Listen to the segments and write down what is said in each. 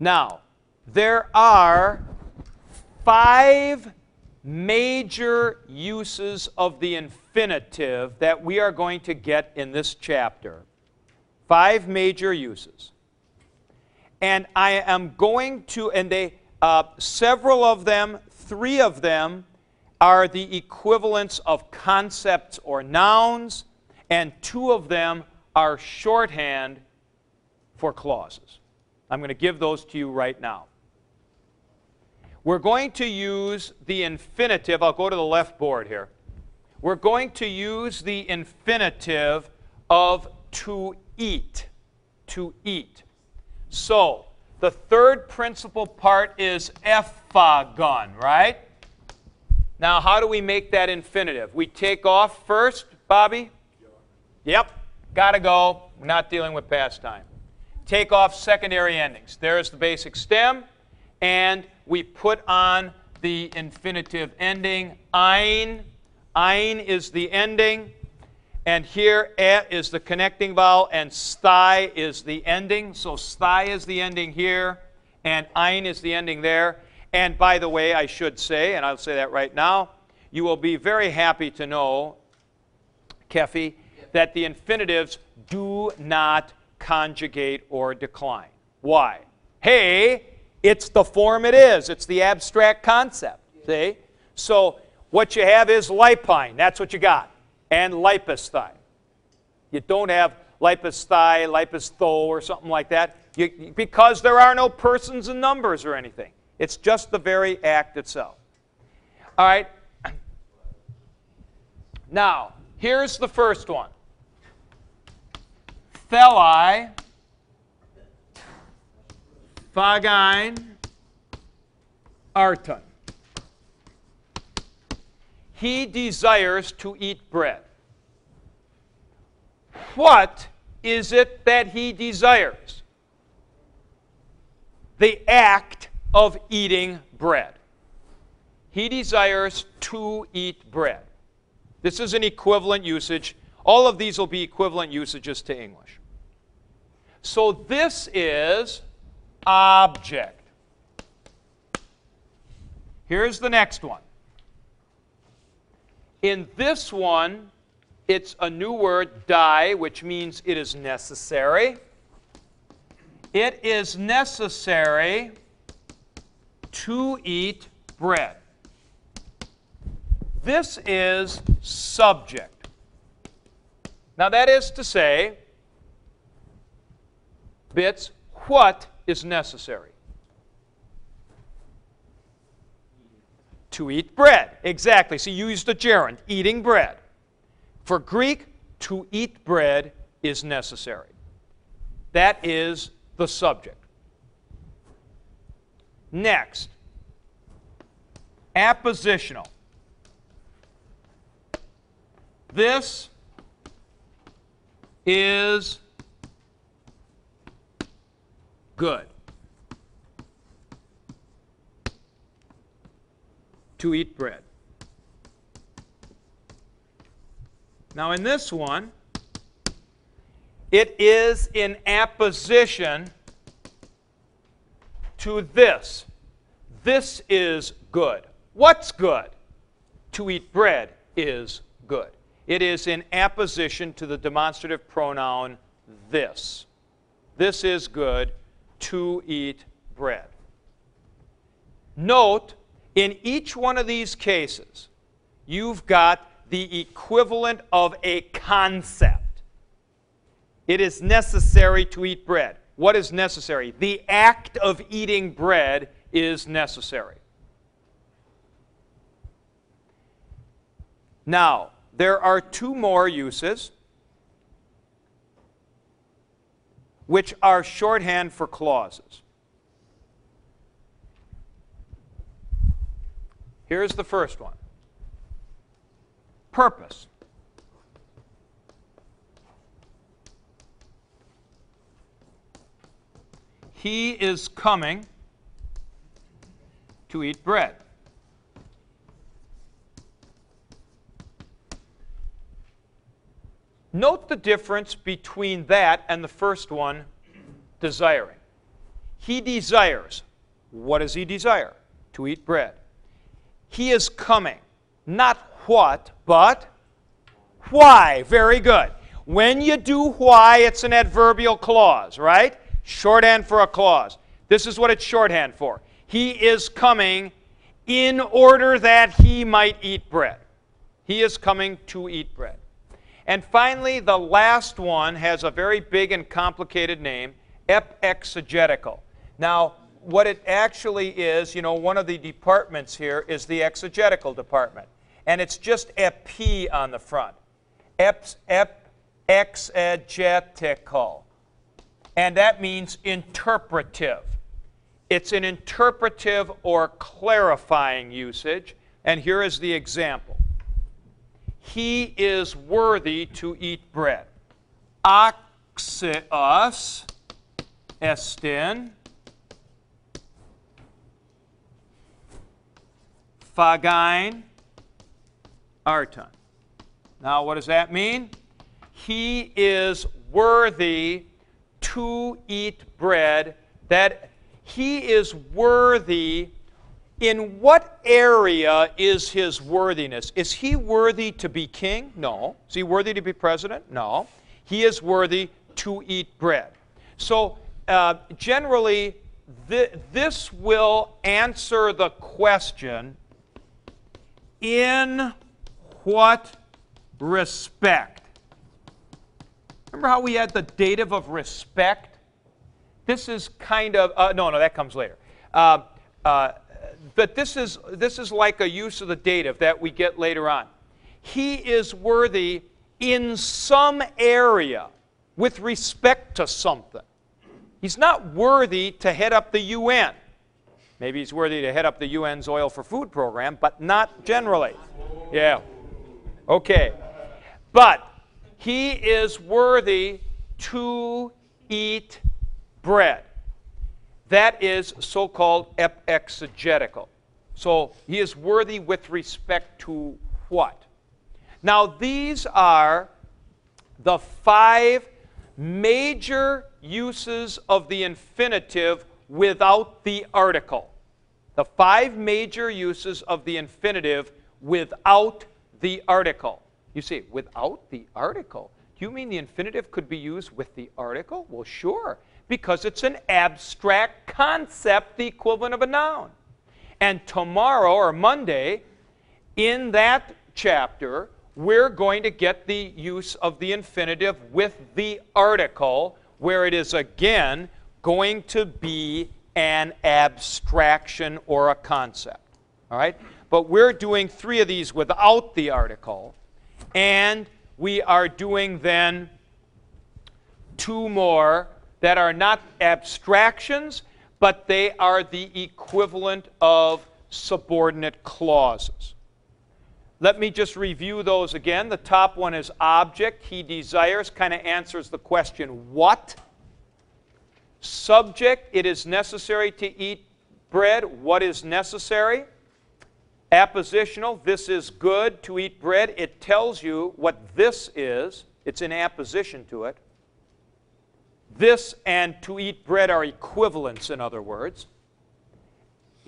Now, there are five major uses of the infinitive that we are going to get in this chapter. Five major uses. And I am going to, and they, uh, several of them, three of them, are the equivalents of concepts or nouns, and two of them are shorthand for clauses. I'm going to give those to you right now. We're going to use the infinitive. I'll go to the left board here. We're going to use the infinitive of to eat. To eat. So, the third principal part is ephagon, right? Now, how do we make that infinitive? We take off first, Bobby? Yep, gotta go. We're not dealing with past time. Take off secondary endings. There's the basic stem, and we put on the infinitive ending. Ein. Ein is the ending. And here, et is the connecting vowel, and sty is the ending. So sty is the ending here, and ein is the ending there. And by the way, I should say, and I'll say that right now, you will be very happy to know, Kefi, that the infinitives do not conjugate or decline. Why? Hey, it's the form it is. It's the abstract concept. See? So what you have is lipine. That's what you got. And lipisthy. You don't have lipisthy, lipistho, or something like that you, because there are no persons and numbers or anything. It's just the very act itself. All right. Now, here's the first one. Thelai, Phagain, Arton. He desires to eat bread. What is it that he desires? The act of eating bread. He desires to eat bread. This is an equivalent usage. All of these will be equivalent usages to English. So this is object. Here's the next one. In this one, it's a new word, die, which means it is necessary. It is necessary to eat bread. This is subject. Now, that is to say, bits, what is necessary? To eat bread. Exactly. So you used the gerund, eating bread. For Greek, to eat bread is necessary. That is the subject. Next, appositional. This is good. To eat bread. Now, in this one, it is in apposition to this. This is good. What's good? To eat bread is good. It is in apposition to the demonstrative pronoun this. This is good to eat bread. Note, in each one of these cases, you've got the equivalent of a concept. It is necessary to eat bread. What is necessary? The act of eating bread is necessary. Now, there are two more uses which are shorthand for clauses. Here's the first one purpose. He is coming to eat bread. Note the difference between that and the first one, desiring. he desires. What does he desire? To eat bread. He is coming. Not what, but why. Very good. When you do why, it's an adverbial clause, right? Shorthand for a clause. This is what it's shorthand for. He is coming in order that he might eat bread. He is coming to eat bread. And finally, the last one has a very big and complicated name, epexegetical. Now, what it actually is, you know, one of the departments here is the exegetical department. And it's just ep on the front. Eps, ep, exegetical. And that means interpretive. It's an interpretive or clarifying usage. And here is the example He is worthy to eat bread. Oxeus estin phagain arton. Now, what does that mean? He is worthy to eat bread that he is worthy. In what area is his worthiness? Is he worthy to be king? No. Is he worthy to be president? No. He is worthy to eat bread. So, uh, generally, th- this will answer the question in what respect? Remember how we had the dative of respect? This is kind of, uh, no, no, that comes later. Uh, uh, but this is, this is like a use of the dative that we get later on. He is worthy in some area with respect to something. He's not worthy to head up the UN. Maybe he's worthy to head up the UN's Oil for Food program, but not generally. Yeah. Okay. But he is worthy to eat bread. That is so called exegetical. So he is worthy with respect to what? Now, these are the five major uses of the infinitive without the article. The five major uses of the infinitive without the article. You see, without the article. Do you mean the infinitive could be used with the article? Well, sure because it's an abstract concept, the equivalent of a noun. And tomorrow or Monday, in that chapter, we're going to get the use of the infinitive with the article, where it is again going to be an abstraction or a concept. All right? But we're doing three of these without the article, and we are doing then two more that are not abstractions, but they are the equivalent of subordinate clauses. Let me just review those again. The top one is object. He desires, kind of answers the question, what? Subject, it is necessary to eat bread. What is necessary? Appositional, this is good to eat bread. It tells you what this is, it's in apposition to it. This and to eat bread are equivalents, in other words.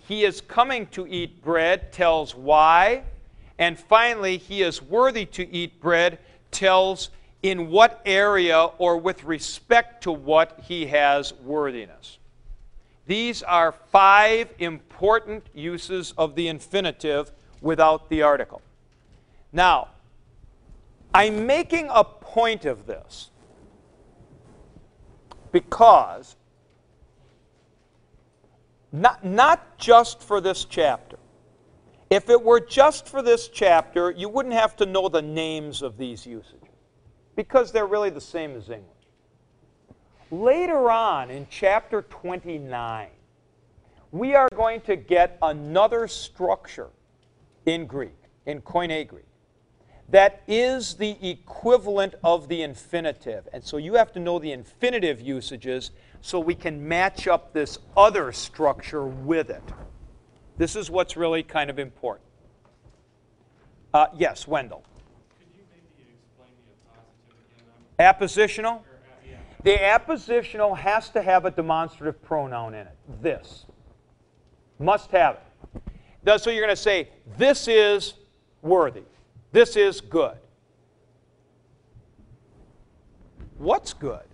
He is coming to eat bread tells why. And finally, he is worthy to eat bread tells in what area or with respect to what he has worthiness. These are five important uses of the infinitive without the article. Now, I'm making a point of this because not, not just for this chapter. If it were just for this chapter, you wouldn't have to know the names of these usages because they're really the same as English. Later on in chapter 29, we are going to get another structure in Greek, in Koine Greek that is the equivalent of the infinitive. And so you have to know the infinitive usages so we can match up this other structure with it. This is what's really kind of important. Uh, yes, Wendell. Could you maybe explain the appositive again? Appositional? The appositional has to have a demonstrative pronoun in it. This. Must have it. So you're going to say, this is worthy. This is good. What's good?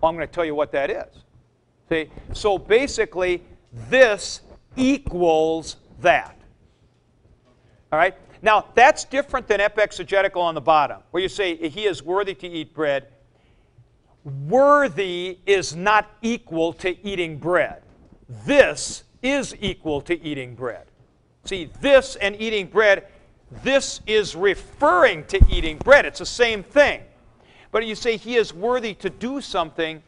Well, I'm going to tell you what that is. See? So basically, this equals that. All right? Now, that's different than epexegetical on the bottom, where you say, he is worthy to eat bread. Worthy is not equal to eating bread. This is equal to eating bread. See, this and eating bread, this is referring to eating bread. It's the same thing. But you say he is worthy to do something,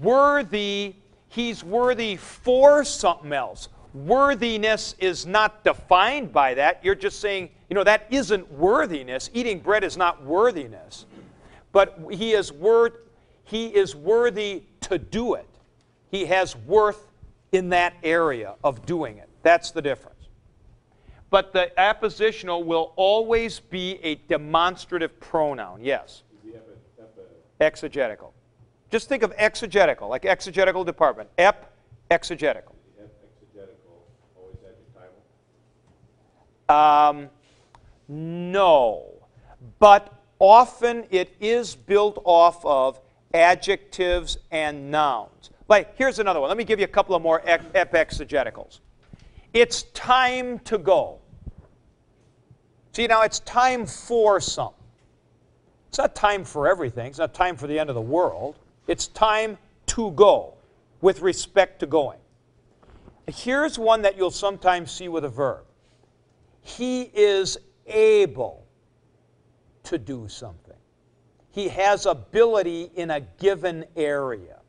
worthy, he's worthy for something else. Worthiness is not defined by that. You're just saying, you know, that isn't worthiness. Eating bread is not worthiness. But he is worth he is worthy to do it. He has worth in that area of doing it. That's the difference. But the appositional will always be a demonstrative pronoun. Yes. Exegetical. Just think of exegetical, like exegetical department. Ep, exegetical. exegetical always? Um, no. But often it is built off of adjectives and nouns. Like, here's another one. Let me give you a couple of more ep exegeticals. It's time to go. See, now it's time for something. It's not time for everything. It's not time for the end of the world. It's time to go with respect to going. Here's one that you'll sometimes see with a verb. He is able to do something. He has ability in a given area.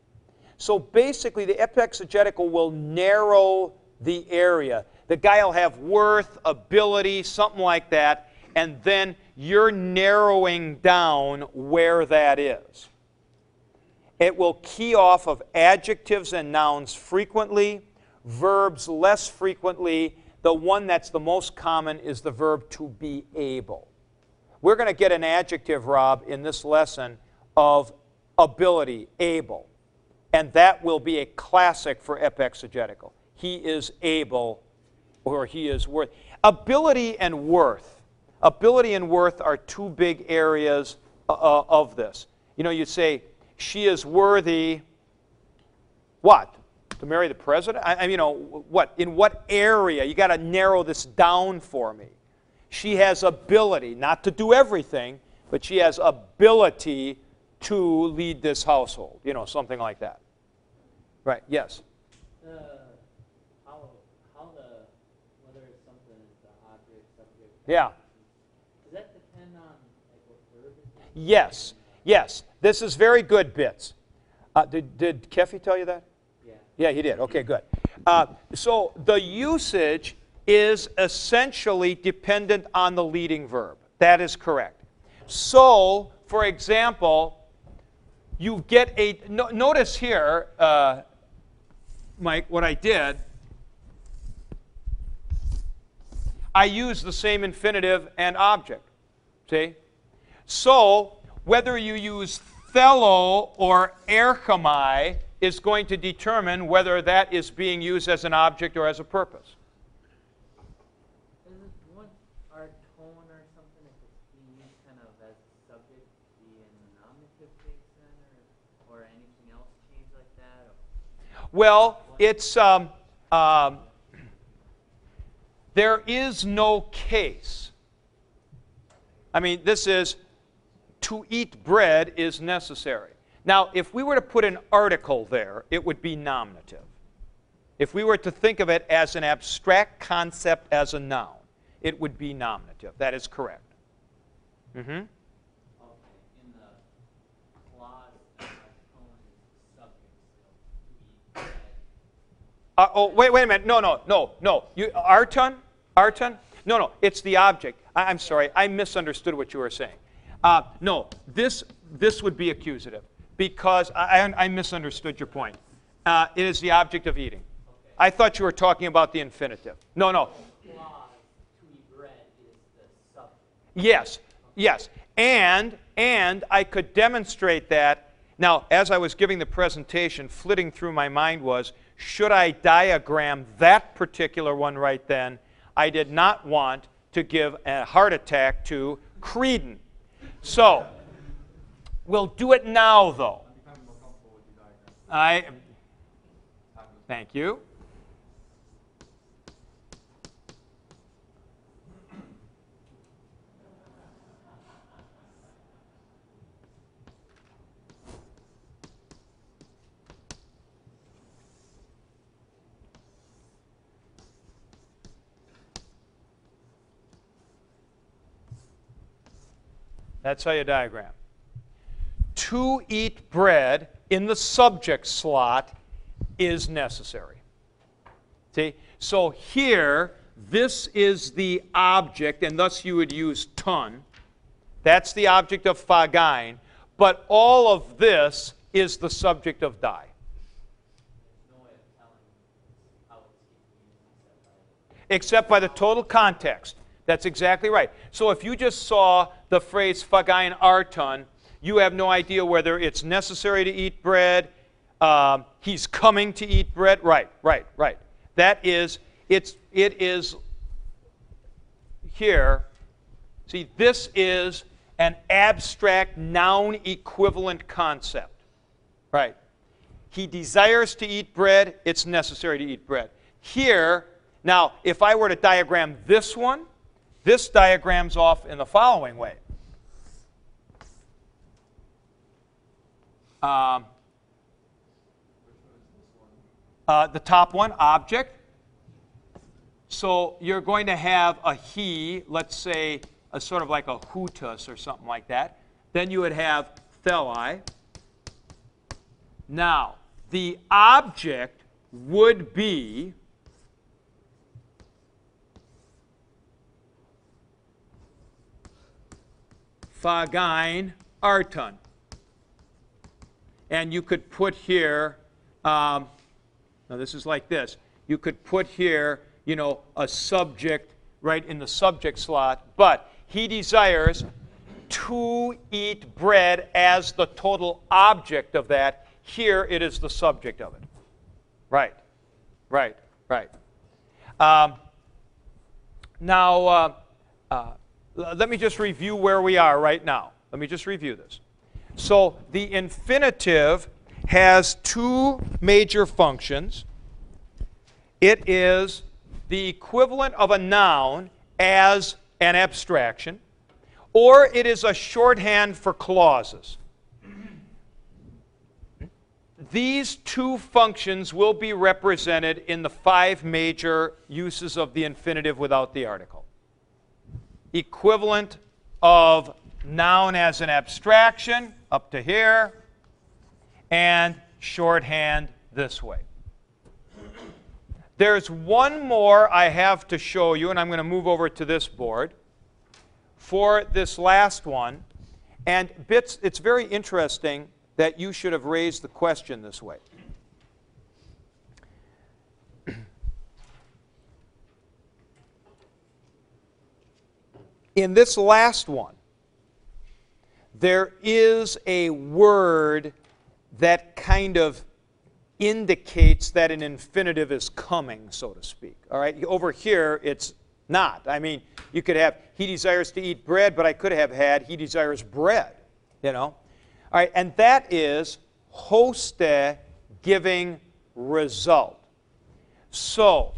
So basically, the epexegetical will narrow the area. The guy will have worth, ability, something like that, and then you're narrowing down where that is. It will key off of adjectives and nouns frequently, verbs less frequently. The one that's the most common is the verb to be able. We're going to get an adjective, Rob, in this lesson of ability, able. And that will be a classic for epexegetical. He is able or he is worth. Ability and worth. Ability and worth are two big areas uh, uh of this. You know, you say, she is worthy, what? To marry the president? I, I mean, you know, what? In what area? You got to narrow this down for me. She has ability, not to do everything, but she has ability to lead this household. You know, something like that. Right, yes? Uh, how, how the, whether it's something is the object, subject. Yeah. Does that depend on like what verb Yes, yes. This is very good bits. Uh, did, did Kefi tell you that? Yeah. Yeah, he did. Okay, good. Uh, so the usage is essentially dependent on the leading verb. That is correct. So, for example, you get a, no, notice here, uh, Mike, what I did, I use the same infinitive and object. See? So, whether you use thelo or erchomai is going to determine whether that is being used as an object or as a purpose. Isn't one our tone or something if it's being kind of as subject be in nominative case then or, or anything else change like that? Well, it's um, um, there is no case. I mean, this is to eat bread is necessary. Now, if we were to put an article there, it would be nominative. If we were to think of it as an abstract concept as a noun, it would be nominative. That is correct. Mm-hmm. Okay, in the clause, arton is the subject, so Uh, oh, wait, wait a minute. No, no, no, no. You, Arton? Arton? No, no. It's the object. I, I'm sorry. I misunderstood what you were saying. Uh, no, this, this would be accusative because I, I, misunderstood your point. Uh, it is the object of eating. I thought you were talking about the infinitive. No, no. Yes, yes. And, and I could demonstrate that Now, as I was giving the presentation, flitting through my mind was, should I diagram that particular one right then? I did not want to give a heart attack to Creedon. So, we'll do it now, though. I, thank you. That's how you diagram. To eat bread in the subject slot is necessary. See? So here, this is the object, and thus you would use ton. That's the object of phagain. But all of this is the subject of die. Except by the total context. That's exactly right. So if you just saw the phrase phagain arton, you have no idea whether it's necessary to eat bread, um, he's coming to eat bread. Right, right, right. That is, it's, it is here. See, this is an abstract noun equivalent concept. Right. He desires to eat bread, it's necessary to eat bread. Here, now, if I were to diagram this one, this diagrams off in the following way. Um, uh, the top one, object. So you're going to have a he, let's say a sort of like a hutus or something like that. Then you would have thelai. Now, the object would be phagain arton. And you could put here, um, now this is like this. You could put here, you know, a subject right in the subject slot, but he desires to eat bread as the total object of that. Here it is the subject of it. Right, right, right. Um, now, uh, uh, let me just review where we are right now. Let me just review this. So the infinitive has two major functions. It is the equivalent of a noun as an abstraction, or it is a shorthand for clauses. These two functions will be represented in the five major uses of the infinitive without the article equivalent of noun as an abstraction up to here and shorthand this way. There's one more I have to show you, and I'm going to move over to this board for this last one. And bits, it's very interesting that you should have raised the question this way. In this last one, there is a word that kind of indicates that an infinitive is coming, so to speak. All right, over here it's not. I mean, you could have he desires to eat bread, but I could have had he desires bread. You know, all right, and that is hoste giving result. So,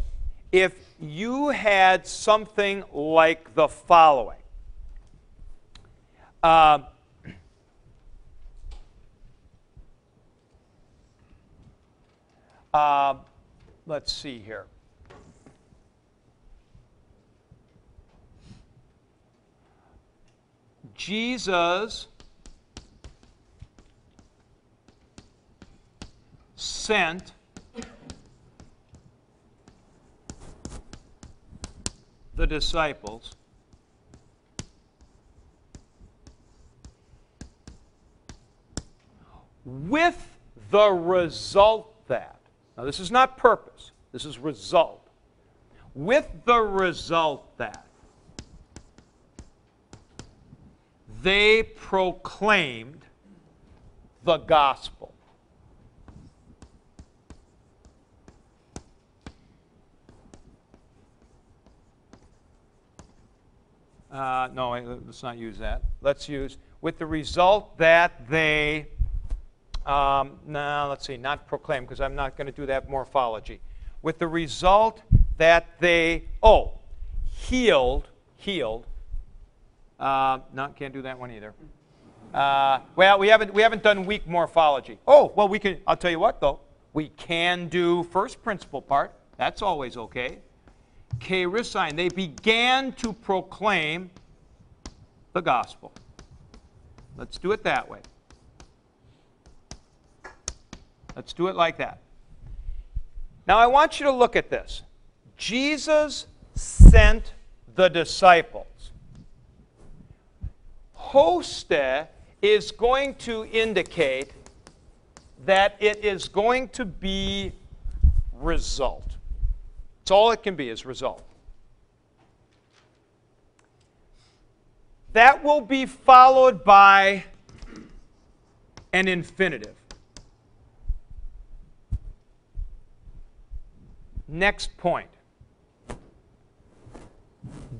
if you had something like the following. Uh, uh, let's see here. Jesus sent the disciples with the result that, now this is not purpose, this is result, with the result that they proclaimed the gospel. Uh, no, let's not use that. Let's use with the result that they, um, now let's see, not proclaim, because I'm not going to do that morphology. With the result that they, oh, healed, healed. Uh, no, can't do that one either. Uh, well, we haven't, we haven't done weak morphology. Oh, well, we can, I'll tell you what, though. We can do first principle part. That's always okay. Kerisign. They began to proclaim the gospel. Let's do it that way. Let's do it like that. Now, I want you to look at this. Jesus sent the disciples. Hoste is going to indicate that it is going to be result. It's all it can be is result. That will be followed by an infinitive. Next point.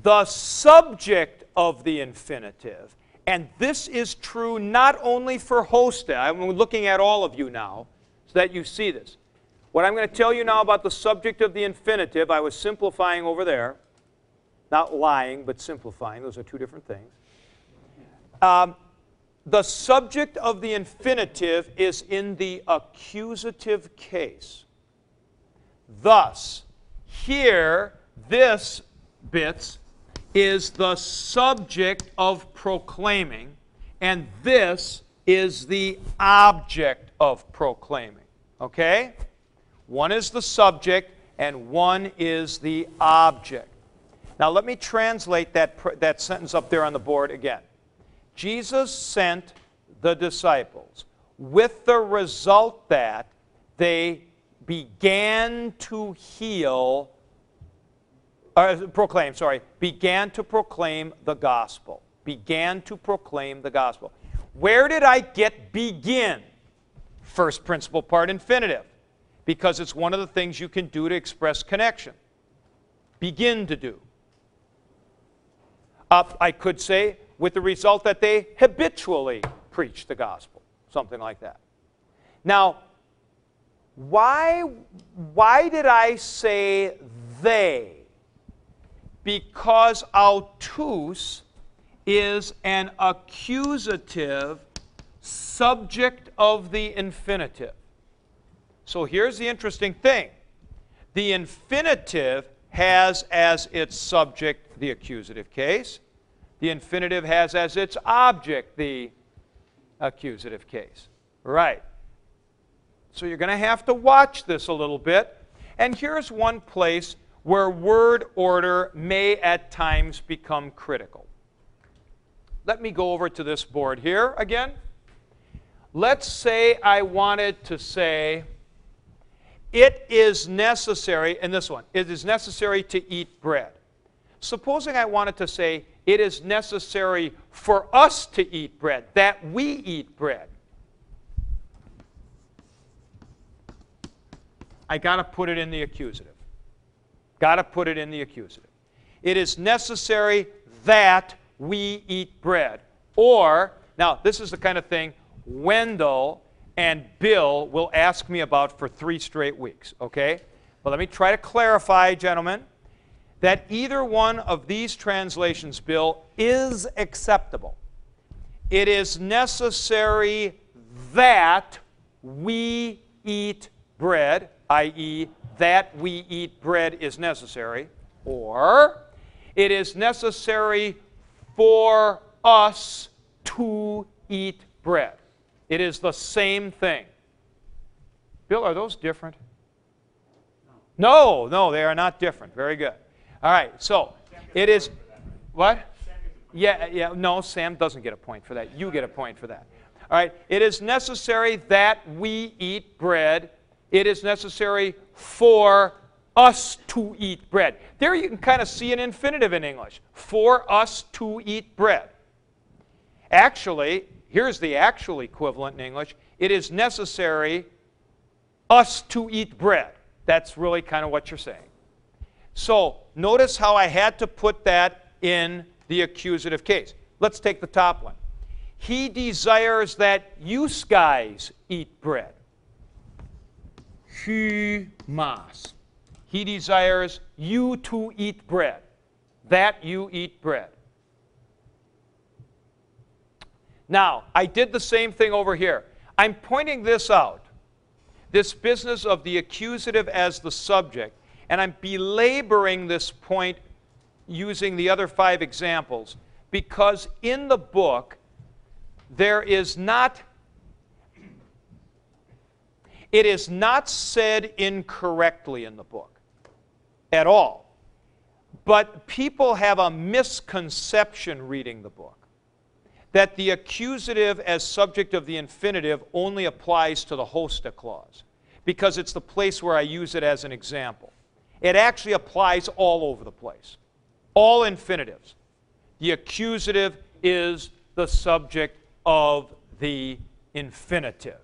The subject of the infinitive, and this is true not only for Hoste, I'm looking at all of you now so that you see this. What I'm going to tell you now about the subject of the infinitive, I was simplifying over there. Not lying, but simplifying. Those are two different things. Um, the subject of the infinitive is in the accusative case. Thus, here, this bits is the subject of proclaiming, and this is the object of proclaiming. Okay? One is the subject, and one is the object. Now, let me translate that, that sentence up there on the board again. Jesus sent the disciples with the result that they began to heal, uh, proclaim, sorry, began to proclaim the gospel. Began to proclaim the gospel. Where did I get begin? First principle part infinitive because it's one of the things you can do to express connection. Begin to do. I could say, with the result that they habitually preach the gospel, something like that. Now, why, why did I say they? Because autus is an accusative subject of the infinitive. So here's the interesting thing the infinitive has as its subject the accusative case, the infinitive has as its object the accusative case. Right. So you're going to have to watch this a little bit. And here's one place where word order may at times become critical. Let me go over to this board here again. Let's say I wanted to say, it is necessary, and this one, it is necessary to eat bread. Supposing I wanted to say, it is necessary for us to eat bread, that we eat bread. I got to put it in the accusative. Got to put it in the accusative. It is necessary that we eat bread. Or, now, this is the kind of thing Wendell and Bill will ask me about for three straight weeks, okay? But let me try to clarify, gentlemen, that either one of these translations, Bill, is acceptable. It is necessary that we eat bread, i.e., that we eat bread is necessary, or it is necessary for us to eat bread. It is the same thing. Bill, are those different? No, no, they are not different. Very good. All right, so it is what? Yeah, yeah, no, Sam doesn't get a point for that. You get a point for that. All right, it is necessary that we eat bread. It is necessary for us to eat bread. There you can kind of see an infinitive in English. For us to eat bread. Actually, here's the actual equivalent in English it is necessary us to eat bread. That's really kind of what you're saying. So notice how I had to put that in the accusative case. Let's take the top one. He desires that you guys eat bread. He mas. He desires you to eat bread. That you eat bread. Now, I did the same thing over here. I'm pointing this out this business of the accusative as the subject, and I'm belaboring this point using the other five examples because in the book there is not it is not said incorrectly in the book at all. But people have a misconception reading the book that the accusative as subject of the infinitive only applies to the hoste clause because it's the place where I use it as an example. It actually applies all over the place, all infinitives. The accusative is the subject of the infinitive.